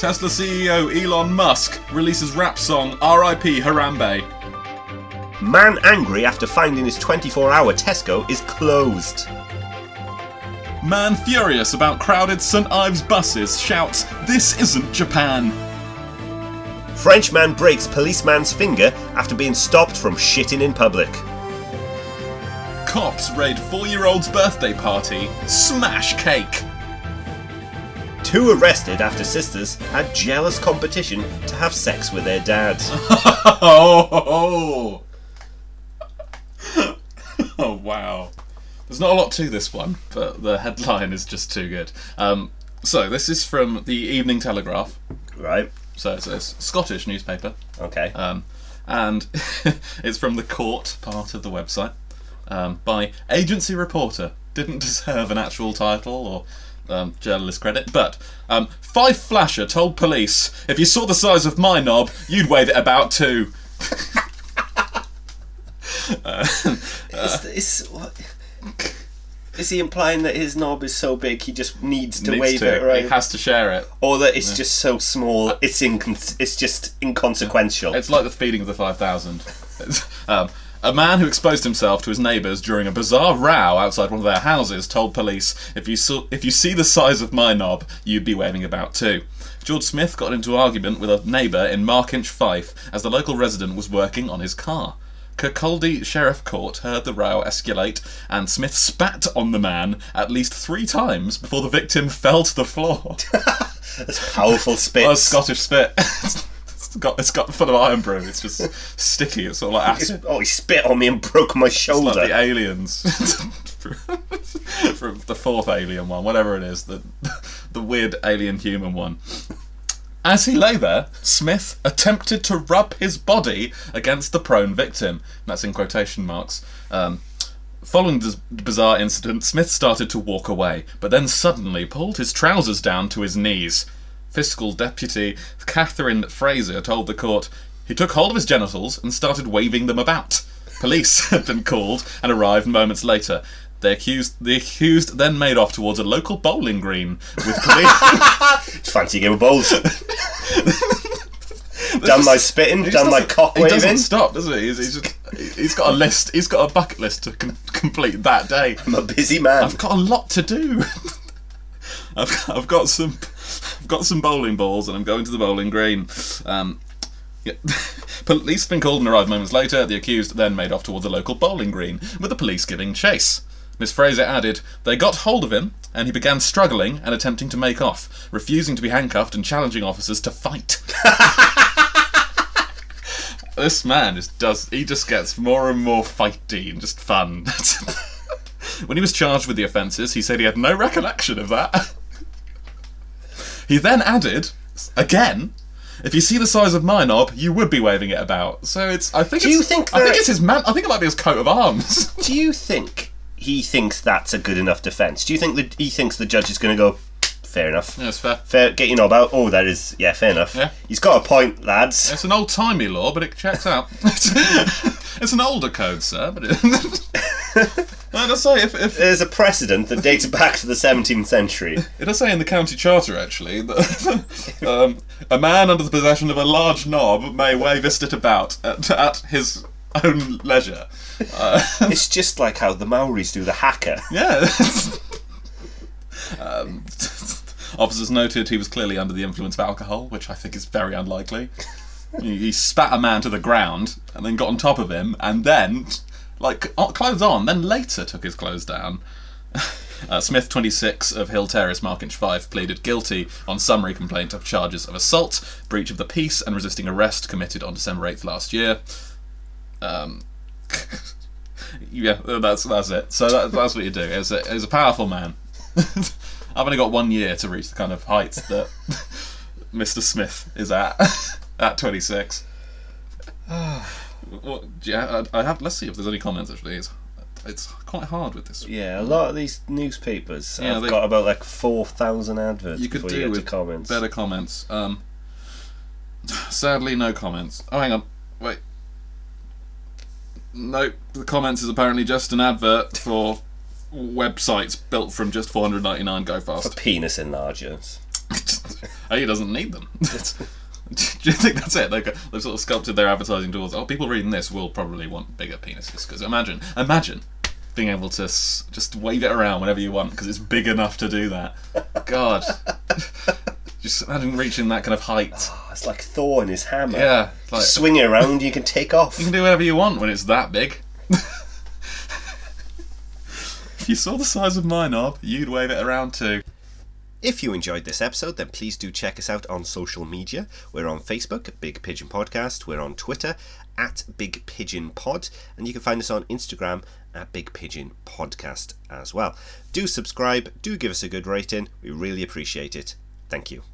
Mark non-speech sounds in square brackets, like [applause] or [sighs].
Tesla CEO Elon Musk releases rap song R.I.P. Harambe. Man angry after finding his 24 hour Tesco is closed. Man furious about crowded St. Ives buses shouts, This isn't Japan. Frenchman breaks policeman's finger after being stopped from shitting in public. Cops raid four year old's birthday party, smash cake. Two arrested after sisters had jealous competition to have sex with their dads. [laughs] Oh, oh, [laughs] oh, wow. There's not a lot to this one, but the headline is just too good. Um, so, this is from the Evening Telegraph. right? So, it's a Scottish newspaper. Okay. Um, and [laughs] it's from the court part of the website um, by agency reporter. Didn't deserve an actual title or um, journalist credit, but um, Fife Flasher told police, "If you saw the size of my knob, you'd wave it about too." [laughs] is, is, what, is he implying that his knob is so big he just needs to Needs wave to. it around? He has to share it. or that it's just so small it's incon- it's just inconsequential. It's like the feeding of the 5,000. [laughs] um, a man who exposed himself to his neighbours during a bizarre row outside one of their houses told police, if you, saw, if you see the size of my knob, you'd be waving about too. George Smith got into an argument with a neighbour in Markinch, Fife, as the local resident was working on his car. Kirkcaldy Sheriff Court heard the row escalate, and Smith spat on the man at least three times before the victim [laughs] fell to the floor. [laughs] That's powerful spit. Oh, Scottish spit. [laughs] it's got it's got full of Irn-Bru. It's just sticky. It's sort of like acid. oh, he spit on me and broke my It's shoulder. like the aliens [laughs] from the fourth alien one, whatever it is, the [laughs] the weird alien human one. As he lay there, Smith attempted to rub his body against the prone victim. That's in quotation marks. Um, following this bizarre incident, Smith started to walk away, but then suddenly pulled his trousers down to his knees. Fiscal Deputy Catherine Fraser told the court he took hold of his genitals and started waving them about. Police [laughs] had been called and arrived moments later. The accused, the accused then made off towards a local bowling green with [laughs] police. Fancy game of bowls. [laughs] done my spitting, He done my cock He waving. doesn't stop, does he? He's, he's, just, he's got a list. He's got a bucket list to com- complete that day. I'm a busy man. I've got a lot to do. I've, I've got some, I've [laughs] got some bowling balls, and I'm going to the bowling green. Um, yeah. Been called and arrived moments later. The accused then made off towards a local bowling green, with the police giving chase. Miss Fraser added, They got hold of him, and he began struggling and attempting to make off, refusing to be handcuffed and challenging officers to fight. [laughs] this man just does, he just gets more and more fighty and just fun. [laughs] when he was charged with the offences, he said he had no recollection of that. He then added, again, if you see the size of my knob, you would be waving it about. So it's. I think. Do it's, you think I think it's his man. I think it might be his coat of arms. [laughs] Do you think he thinks that's a good enough defence? Do you think that he thinks the judge is going to go, fair enough? yeah, it's fair. Fair, get your knob out. Oh, that is, yeah, fair enough. Yeah. He's got a point, lads. It's an old timey law, but it checks out. [laughs] it's an older code, sir, but it. [laughs] I just say if, if There's a precedent that dates back to the 17th century. It does say in the county charter, actually, that [laughs] um, a man under the possession of a large knob may wave it about at, at his own leisure. Uh, [laughs] It's just like how the Maoris do the haka. yeah. [laughs] um, officers noted he was clearly under the influence of alcohol, which I think is very unlikely. He, he spat a man to the ground and then got on top of him, and then, like, clothes on, then later took his clothes down. [laughs] Uh, Smith, 26, of Hill Terrace, Markinch Fife, pleaded guilty on summary complaint of charges of assault, breach of the peace, and resisting arrest committed on December 8th last year. Um, [laughs] yeah, that's that's it. So that, that's what you do. As a, as a powerful man, [laughs] I've only got one year to reach the kind of heights that Mr. Smith is at at 26. [sighs] [sighs] What, yeah, I, I have. Let's see if there's any comments. Actually, it's, it's quite hard with this. Yeah, a lot of these newspapers Yeah, have they- got about like 4,000 adverts You could do you with comments. better comments. Um, sadly, no comments. Oh, hang on. Wait. Nope. The comments is apparently just an advert for websites built from just 499 go fast For penis enlargers. [laughs] he doesn't need them. [laughs] [laughs] Do you think that's it? They they've sort of sculpted their advertising towards. Oh, people reading this will probably want bigger penises because imagine, imagine being able to s- just wave it around whenever you want because it's big enough to do that. God, [laughs] just imagine reaching that kind of height. Oh, it's like Thor and his hammer. Yeah, like Swing it around, you can take off. you can do whatever you want when it's that big. [laughs] if you saw the size of my knob, you'd wave it around too. If you enjoyed this episode, then please do check us out on social media. We're on Facebook, Big Pigeon Podcast. We're on Twitter, at Big Pigeon Pod. And you can find us on Instagram, at Big Pigeon Podcast as well. Do subscribe, do give us a good rating. We really appreciate it. Thank you.